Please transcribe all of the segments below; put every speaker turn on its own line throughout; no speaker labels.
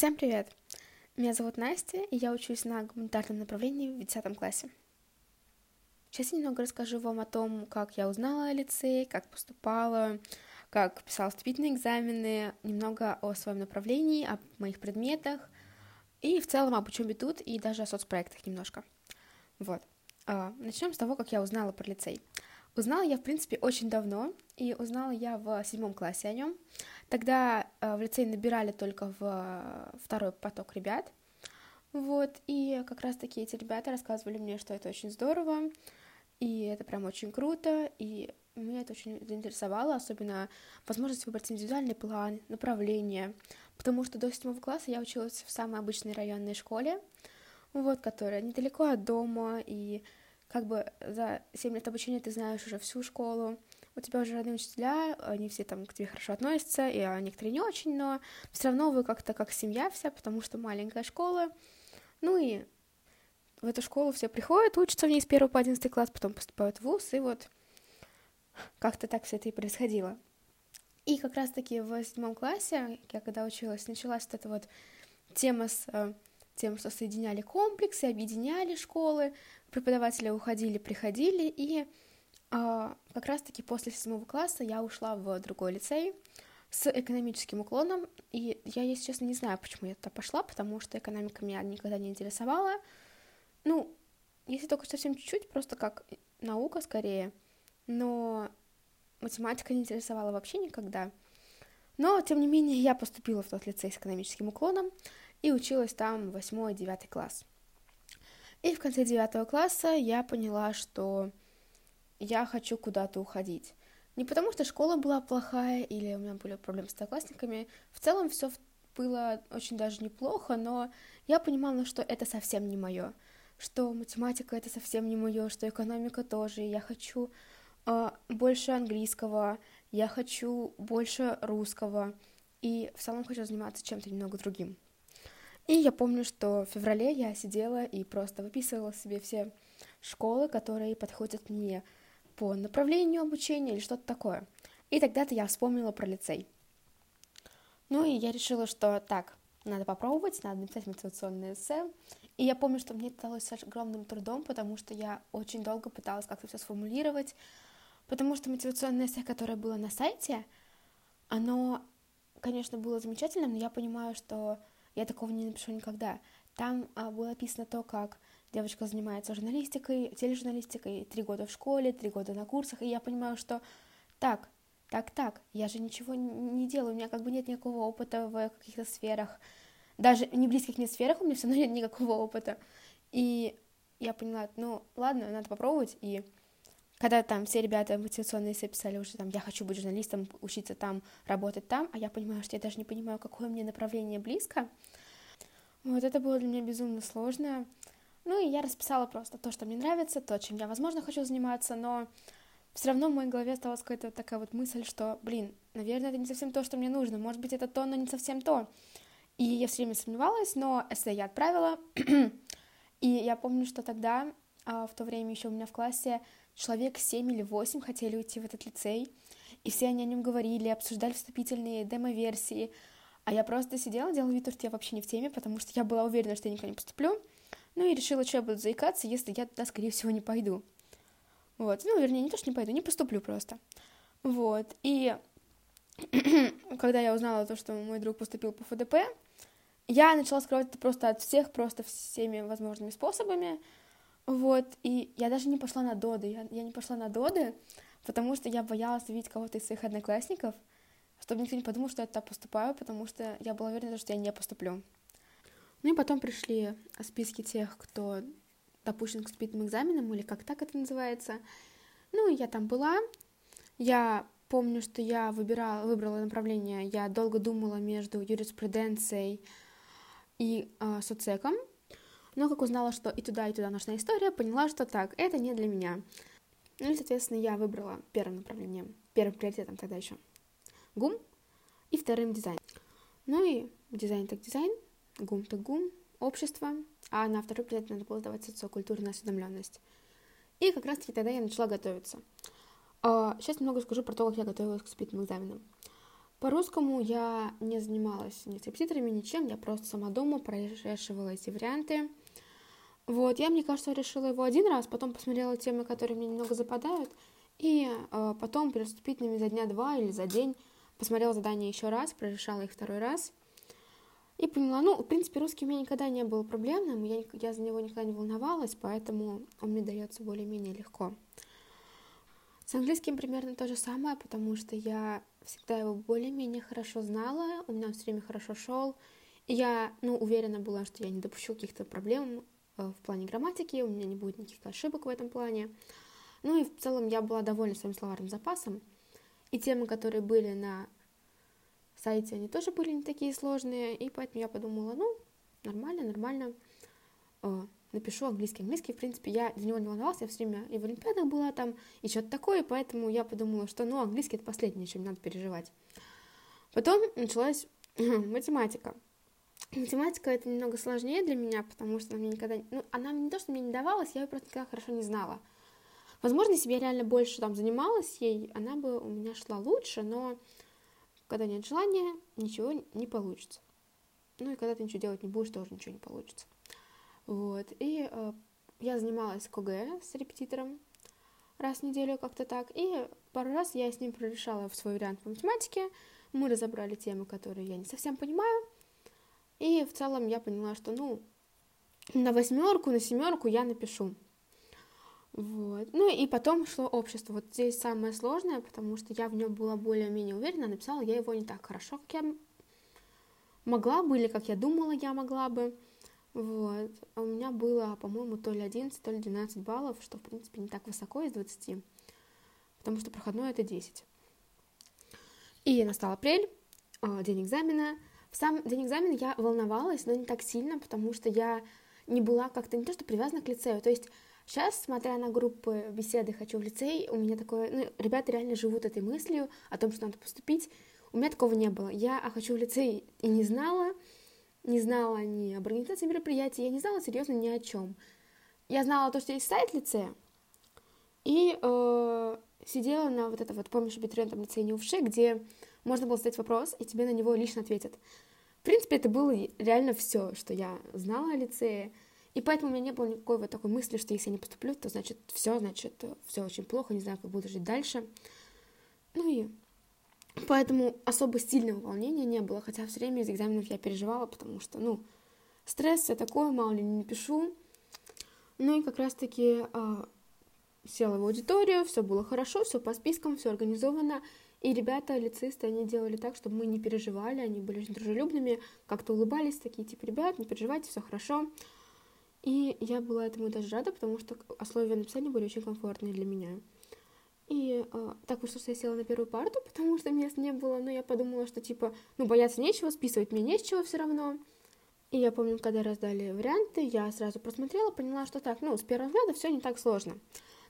Всем привет! Меня зовут Настя, и я учусь на гуманитарном направлении в 10 классе. Сейчас я немного расскажу вам о том, как я узнала о лицее, как поступала, как писала вступительные экзамены, немного о своем направлении, о моих предметах, и в целом об учебе тут, и даже о соцпроектах немножко. Вот. А, Начнем с того, как я узнала про лицей. Узнала я, в принципе, очень давно, и узнала я в седьмом классе о нем. Тогда э, в лицей набирали только в э, второй поток ребят, вот, и как раз-таки эти ребята рассказывали мне, что это очень здорово, и это прям очень круто, и меня это очень заинтересовало, особенно возможность выбрать индивидуальный план, направление, потому что до седьмого класса я училась в самой обычной районной школе, вот, которая недалеко от дома, и как бы за 7 лет обучения ты знаешь уже всю школу, у тебя уже родные учителя, они все там к тебе хорошо относятся, и некоторые не очень, но все равно вы как-то как семья вся, потому что маленькая школа. Ну и в эту школу все приходят, учатся в ней с 1 по 11 класс, потом поступают в ВУЗ, и вот как-то так все это и происходило. И как раз-таки в седьмом классе, я когда училась, началась вот эта вот тема с э, тем, что соединяли комплексы, объединяли школы, преподаватели уходили, приходили, и а, как раз-таки после седьмого класса я ушла в другой лицей с экономическим уклоном, и я, если честно, не знаю, почему я туда пошла, потому что экономика меня никогда не интересовала. Ну, если только совсем чуть-чуть, просто как наука скорее, но математика не интересовала вообще никогда. Но, тем не менее, я поступила в тот лицей с экономическим уклоном и училась там восьмой-девятый класс. И в конце девятого класса я поняла, что я хочу куда-то уходить. Не потому что школа была плохая или у меня были проблемы с одноклассниками. В целом все было очень даже неплохо, но я понимала, что это совсем не мое, что математика это совсем не мое, что экономика тоже. Я хочу э, больше английского, я хочу больше русского и в целом хочу заниматься чем-то немного другим. И я помню, что в феврале я сидела и просто выписывала себе все школы, которые подходят мне по направлению обучения или что-то такое. И тогда-то я вспомнила про лицей. Ну и я решила, что так, надо попробовать, надо написать мотивационное эссе. И я помню, что мне это далось с огромным трудом, потому что я очень долго пыталась как-то все сформулировать, потому что мотивационное эссе, которое было на сайте, оно, конечно, было замечательным, но я понимаю, что я такого не напишу никогда. Там а, было описано то, как девочка занимается журналистикой, тележурналистикой, три года в школе, три года на курсах, и я понимаю, что так, так, так, я же ничего не делаю, у меня как бы нет никакого опыта в каких-то сферах, даже не близких мне сферах у меня все равно нет никакого опыта. И я поняла, ну ладно, надо попробовать, и когда там все ребята мотивационные писали уже там, я хочу быть журналистом, учиться там, работать там, а я понимаю, что я даже не понимаю, какое мне направление близко, вот это было для меня безумно сложно, ну и я расписала просто то, что мне нравится, то, чем я, возможно, хочу заниматься, но все равно в моей голове осталась какая-то такая вот мысль, что, блин, наверное, это не совсем то, что мне нужно, может быть, это то, но не совсем то. И я все время сомневалась, но эссе я отправила, и я помню, что тогда, а, в то время еще у меня в классе человек 7 или 8 хотели уйти в этот лицей, и все они о нем говорили, обсуждали вступительные демо-версии, а я просто сидела, делала вид, что я вообще не в теме, потому что я была уверена, что я никуда не поступлю, ну и решила, что я буду заикаться, если я туда, скорее всего, не пойду. Вот, ну, вернее, не то, что не пойду, не поступлю просто. Вот, и когда я узнала то, что мой друг поступил по ФДП, я начала скрывать это просто от всех, просто всеми возможными способами, вот, и я даже не пошла на доды, я, я не пошла на доды, потому что я боялась увидеть кого-то из своих одноклассников, чтобы никто не подумал, что я туда поступаю, потому что я была уверена, что я не поступлю. Ну и потом пришли списки тех, кто допущен к вступительным экзаменам, или как так это называется. Ну, я там была. Я помню, что я выбирала, выбрала направление, я долго думала между юриспруденцией и э, соцеком, но как узнала, что и туда, и туда нужна история, поняла, что так, это не для меня. Ну и, соответственно, я выбрала первым направлением, первым приоритетом тогда еще ГУМ и вторым дизайн. Ну и дизайн так дизайн, ГУМ так ГУМ, общество, а на второй предмет надо было давать социокультурную осведомленность. И как раз-таки тогда я начала готовиться. Сейчас а, немного скажу про то, как я готовилась к вступительным экзаменам. По-русскому я не занималась ни с репетиторами, ничем, я просто сама дома прорешивала эти варианты. Вот, я, мне кажется, решила его один раз, потом посмотрела темы, которые мне немного западают, и э, потом переступить ними за дня два или за день, посмотрела задание еще раз, прорешала их второй раз, и поняла, ну, в принципе, русский у меня никогда не был проблемным, я, я за него никогда не волновалась, поэтому он мне дается более-менее легко. С английским примерно то же самое, потому что я всегда его более-менее хорошо знала, у меня все время хорошо шел. Я, ну, уверена была, что я не допущу каких-то проблем э, в плане грамматики, у меня не будет никаких ошибок в этом плане. Ну и в целом я была довольна своим словарным запасом. И темы, которые были на сайте, они тоже были не такие сложные, и поэтому я подумала, ну, нормально, нормально. Напишу английский. Английский, в принципе, я за него не волновалась, я все время и в Олимпиадах была там, и что-то такое, поэтому я подумала, что, ну, английский — это последнее, чем надо переживать. Потом началась математика. Математика — это немного сложнее для меня, потому что она мне никогда... Ну, она не то, что мне не давалась, я ее просто никогда хорошо не знала. Возможно, если бы я реально больше там занималась ей, она бы у меня шла лучше, но когда нет желания, ничего не получится. Ну и когда ты ничего делать не будешь, тоже ничего не получится. Вот. И э, я занималась КГ с репетитором раз в неделю как-то так. И пару раз я с ним прорешала в свой вариант по математике. Мы разобрали темы, которые я не совсем понимаю. И в целом я поняла, что, ну, на восьмерку, на семерку я напишу. Вот. Ну и потом шло общество. Вот здесь самое сложное, потому что я в нем была более-менее уверена, написала я его не так хорошо, как я могла бы, или как я думала, я могла бы. Вот. А у меня было, по-моему, то ли 11, то ли 12 баллов, что, в принципе, не так высоко из 20, потому что проходное это 10. И настал апрель, а, день экзамена. В сам день экзамена я волновалась, но не так сильно, потому что я не была как-то не то, что привязана к лицею. То есть сейчас, смотря на группы беседы «Хочу в лицей», у меня такое... Ну, ребята реально живут этой мыслью о том, что надо поступить. У меня такого не было. Я «Хочу в лицей» и не знала, не знала ни об организации мероприятий, я не знала серьезно ни о чем. Я знала то, что есть сайт лицея, и э, сидела на вот это вот, помнишь, абитуриентом лицея Неувши, где можно было задать вопрос, и тебе на него лично ответят. В принципе, это было реально все, что я знала о лицее, и поэтому у меня не было никакой вот такой мысли, что если я не поступлю, то значит все, значит все очень плохо, не знаю, как буду жить дальше. Ну и Поэтому особо сильного волнения не было, хотя все время из экзаменов я переживала, потому что, ну, стресс, все такое, мало ли не пишу. Ну и как раз-таки э, села в аудиторию, все было хорошо, все по спискам, все организовано. И ребята, лицисты, они делали так, чтобы мы не переживали, они были очень дружелюбными, как-то улыбались, такие, типа, ребят, не переживайте, все хорошо. И я была этому даже рада, потому что условия написания были очень комфортные для меня. И э, так вышло, что я села на первую парту, потому что мест не было, но я подумала, что типа, ну, бояться нечего, списывать мне не с чего все равно. И я помню, когда раздали варианты, я сразу просмотрела, поняла, что так, ну, с первого взгляда все не так сложно.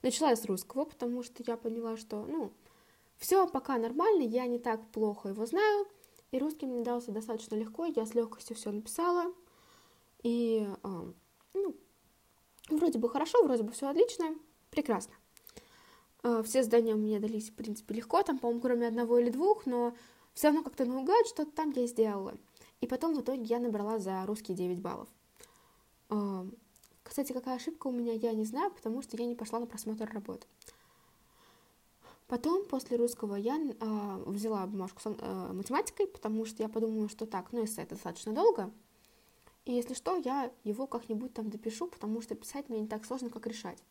Начала с русского, потому что я поняла, что, ну, все пока нормально, я не так плохо его знаю, и русский мне дался достаточно легко, я с легкостью все написала, и, э, ну, вроде бы хорошо, вроде бы все отлично, прекрасно. Э, все задания мне дались, в принципе, легко, там, по-моему, кроме одного или двух, но все равно как-то наугад что-то там я сделала. И потом в итоге я набрала за русский 9 баллов. Э, кстати, какая ошибка у меня, я не знаю, потому что я не пошла на просмотр работы. Потом, после русского, я э, взяла бумажку с э, математикой, потому что я подумала, что так, ну, эссе это достаточно долго. И если что, я его как-нибудь там допишу, потому что писать мне не так сложно, как решать.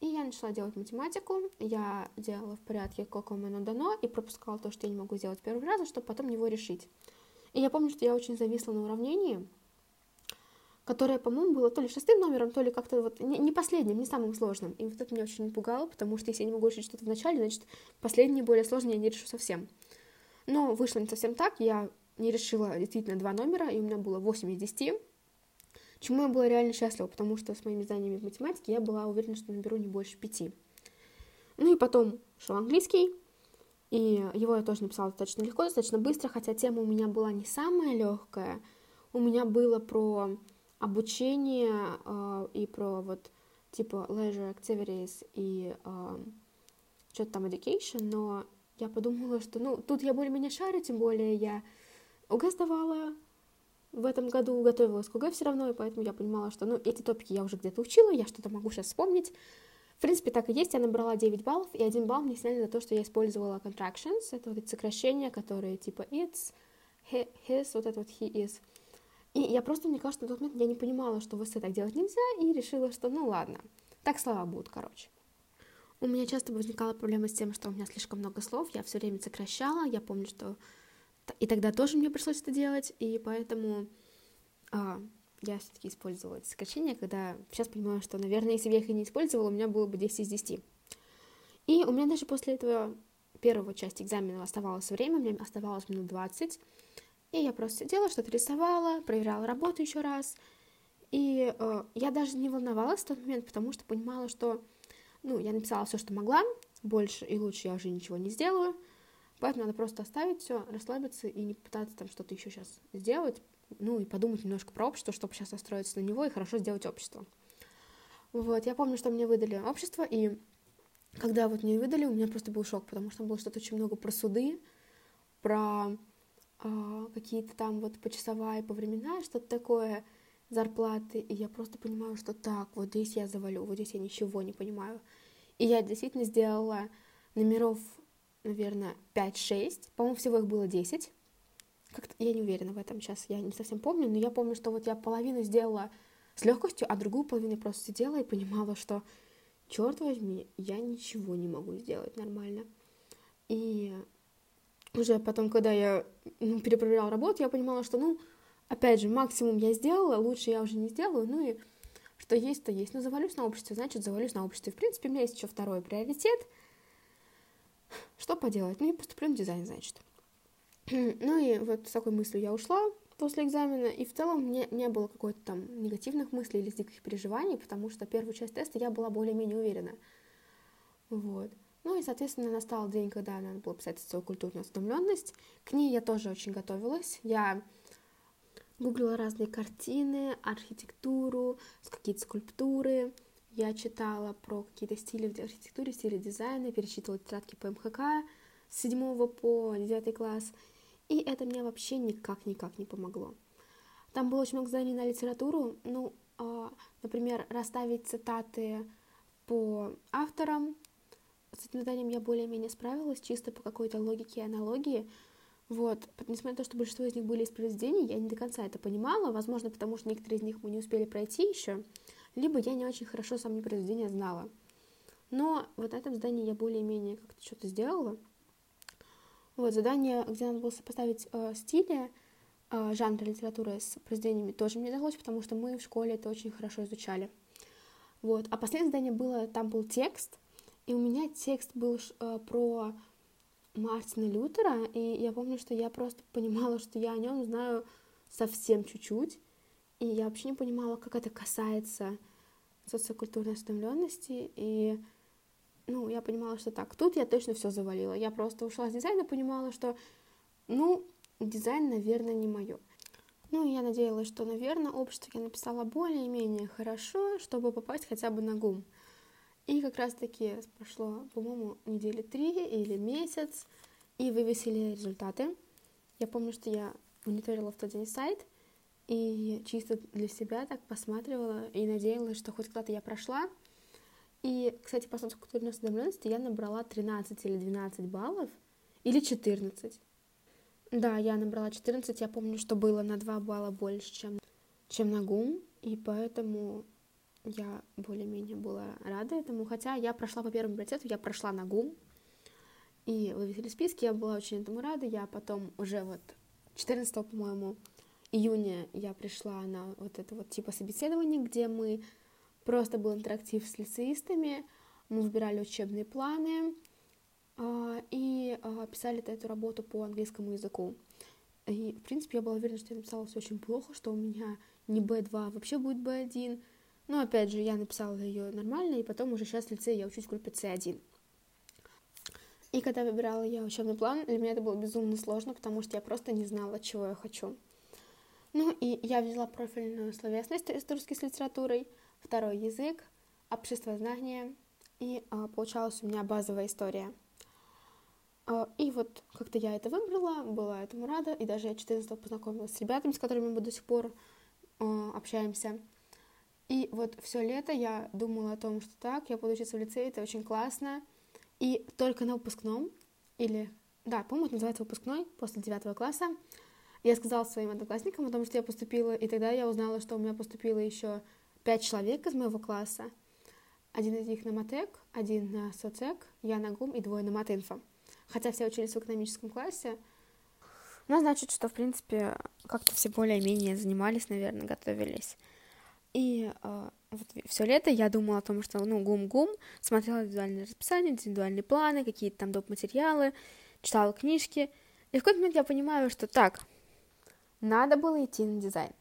И я начала делать математику, я делала в порядке, как оно дано, и пропускала то, что я не могу сделать первый раз, чтобы потом его решить. И я помню, что я очень зависла на уравнении, которое, по-моему, было то ли шестым номером, то ли как-то вот не последним, не самым сложным. И вот это меня очень пугало, потому что если я не могу решить что-то в начале, значит, последнее, более сложное я не решу совсем. Но вышло не совсем так, я не решила действительно два номера, и у меня было 8 из 10, чему я была реально счастлива, потому что с моими знаниями в математике я была уверена, что наберу не больше пяти. Ну и потом шел английский, и его я тоже написала достаточно легко, достаточно быстро, хотя тема у меня была не самая легкая. У меня было про обучение э, и про вот типа leisure activities и э, что-то там education, но я подумала, что, ну, тут я более-менее шарю, тем более я ОГЭ сдавала, в этом году готовилась к ОГЭ все равно, и поэтому я понимала, что, ну, эти топики я уже где-то учила, я что-то могу сейчас вспомнить. В принципе, так и есть, я набрала 9 баллов, и один балл мне сняли за то, что я использовала contractions, это вот эти сокращения, которые типа it's, his, вот это вот he is. И я просто, мне кажется, на тот момент я не понимала, что в эссе так делать нельзя, и решила, что ну ладно, так слова будут, короче. У меня часто возникала проблема с тем, что у меня слишком много слов, я все время сокращала, я помню, что и тогда тоже мне пришлось это делать, и поэтому а, я все-таки использовала эти сокращения, когда сейчас понимаю, что, наверное, если бы я их и не использовала, у меня было бы 10 из 10. И у меня даже после этого первого части экзамена оставалось время, у меня оставалось минут 20, и я просто сидела, что-то рисовала, проверяла работу еще раз, и э, я даже не волновалась в тот момент, потому что понимала, что, ну, я написала все, что могла, больше и лучше я уже ничего не сделаю, поэтому надо просто оставить все, расслабиться и не пытаться там что-то еще сейчас сделать, ну и подумать немножко про общество, чтобы сейчас настроиться на него и хорошо сделать общество. Вот, я помню, что мне выдали общество, и когда вот мне выдали, у меня просто был шок, потому что было что-то очень много про суды, про э, какие-то там вот почасовая, по времена, что-то такое, зарплаты, и я просто понимаю, что так, вот здесь я завалю, вот здесь я ничего не понимаю. И я действительно сделала номеров, наверное, 5-6, по-моему, всего их было 10, как-то я не уверена в этом сейчас, я не совсем помню, но я помню, что вот я половину сделала с легкостью, а другую половину просто сидела и понимала, что, черт возьми, я ничего не могу сделать нормально. И уже потом, когда я ну, перепроверяла работу, я понимала, что, ну, опять же, максимум я сделала, лучше я уже не сделаю, ну и что есть, то есть. Ну, завалюсь на обществе, значит, завалюсь на обществе. В принципе, у меня есть еще второй приоритет. Что поделать? Ну, и поступлю на дизайн, значит. ну и вот с такой мыслью я ушла после экзамена, и в целом мне не было какой-то там негативных мыслей или диких переживаний, потому что первую часть теста я была более-менее уверена. Вот. Ну и, соответственно, настал день, когда надо было писать социокультурную осведомленность. К ней я тоже очень готовилась. Я гуглила разные картины, архитектуру, какие-то скульптуры. Я читала про какие-то стили в архитектуре, стили дизайна, перечитывала тетрадки по МХК с 7 по 9 класс — и это мне вообще никак-никак не помогло. Там было очень много заданий на литературу, ну, э, например, расставить цитаты по авторам. С этим заданием я более-менее справилась, чисто по какой-то логике и аналогии. Вот, несмотря на то, что большинство из них были из произведений, я не до конца это понимала, возможно, потому что некоторые из них мы не успели пройти еще, либо я не очень хорошо сами произведения знала. Но вот на этом задании я более-менее как-то что-то сделала — вот, задание, где надо было сопоставить э, стили э, жанра литературы с произведениями, тоже мне далось, потому что мы в школе это очень хорошо изучали. Вот. А последнее задание было, там был текст, и у меня текст был э, про Мартина Лютера, и я помню, что я просто понимала, что я о нем знаю совсем чуть-чуть, и я вообще не понимала, как это касается социокультурной осведомленности, и ну, я понимала, что так, тут я точно все завалила. Я просто ушла с дизайна, понимала, что, ну, дизайн, наверное, не мое. Ну, я надеялась, что, наверное, общество я написала более-менее хорошо, чтобы попасть хотя бы на ГУМ. И как раз-таки прошло, по-моему, недели три или месяц, и вывесили результаты. Я помню, что я мониторила в тот день сайт, и чисто для себя так посматривала и надеялась, что хоть куда-то я прошла, и, кстати, по социокультурной осведомленности я набрала 13 или 12 баллов, или 14. Да, я набрала 14, я помню, что было на 2 балла больше, чем, чем на ГУМ, и поэтому я более-менее была рада этому, хотя я прошла по первому приоритету, я прошла на ГУМ, и вывесили списки, я была очень этому рада, я потом уже вот 14, по-моему, июня я пришла на вот это вот типа собеседование, где мы Просто был интерактив с лицеистами, мы выбирали учебные планы э, и э, писали эту работу по английскому языку. И, в принципе, я была уверена, что я написала все очень плохо, что у меня не B2, а вообще будет B1. Но, опять же, я написала ее нормально, и потом уже сейчас в лицее я учусь в группе C1. И когда выбирала я учебный план, для меня это было безумно сложно, потому что я просто не знала, чего я хочу. Ну и я взяла профильную словесность исторической с литературой — второй язык, общество знания, и а, получалась у меня базовая история. А, и вот как-то я это выбрала, была этому рада, и даже я 14 познакомилась с ребятами, с которыми мы до сих пор э, общаемся. И вот все лето я думала о том, что так, я буду учиться в лицее, это очень классно. И только на выпускном, или, да, по-моему, это называется выпускной, после девятого класса, я сказала своим одноклассникам о том, что я поступила, и тогда я узнала, что у меня поступило еще пять человек из моего класса. Один из них на Матек, один на Соцек, я на ГУМ и двое на Матинфо. Хотя все учились в экономическом классе. Ну, значит, что, в принципе, как-то все более-менее занимались, наверное, готовились. И э, вот все лето я думала о том, что, ну, гум-гум, смотрела индивидуальное расписание, индивидуальные планы, какие-то там доп. материалы, читала книжки. И в какой-то момент я понимаю, что так, надо было идти на дизайн.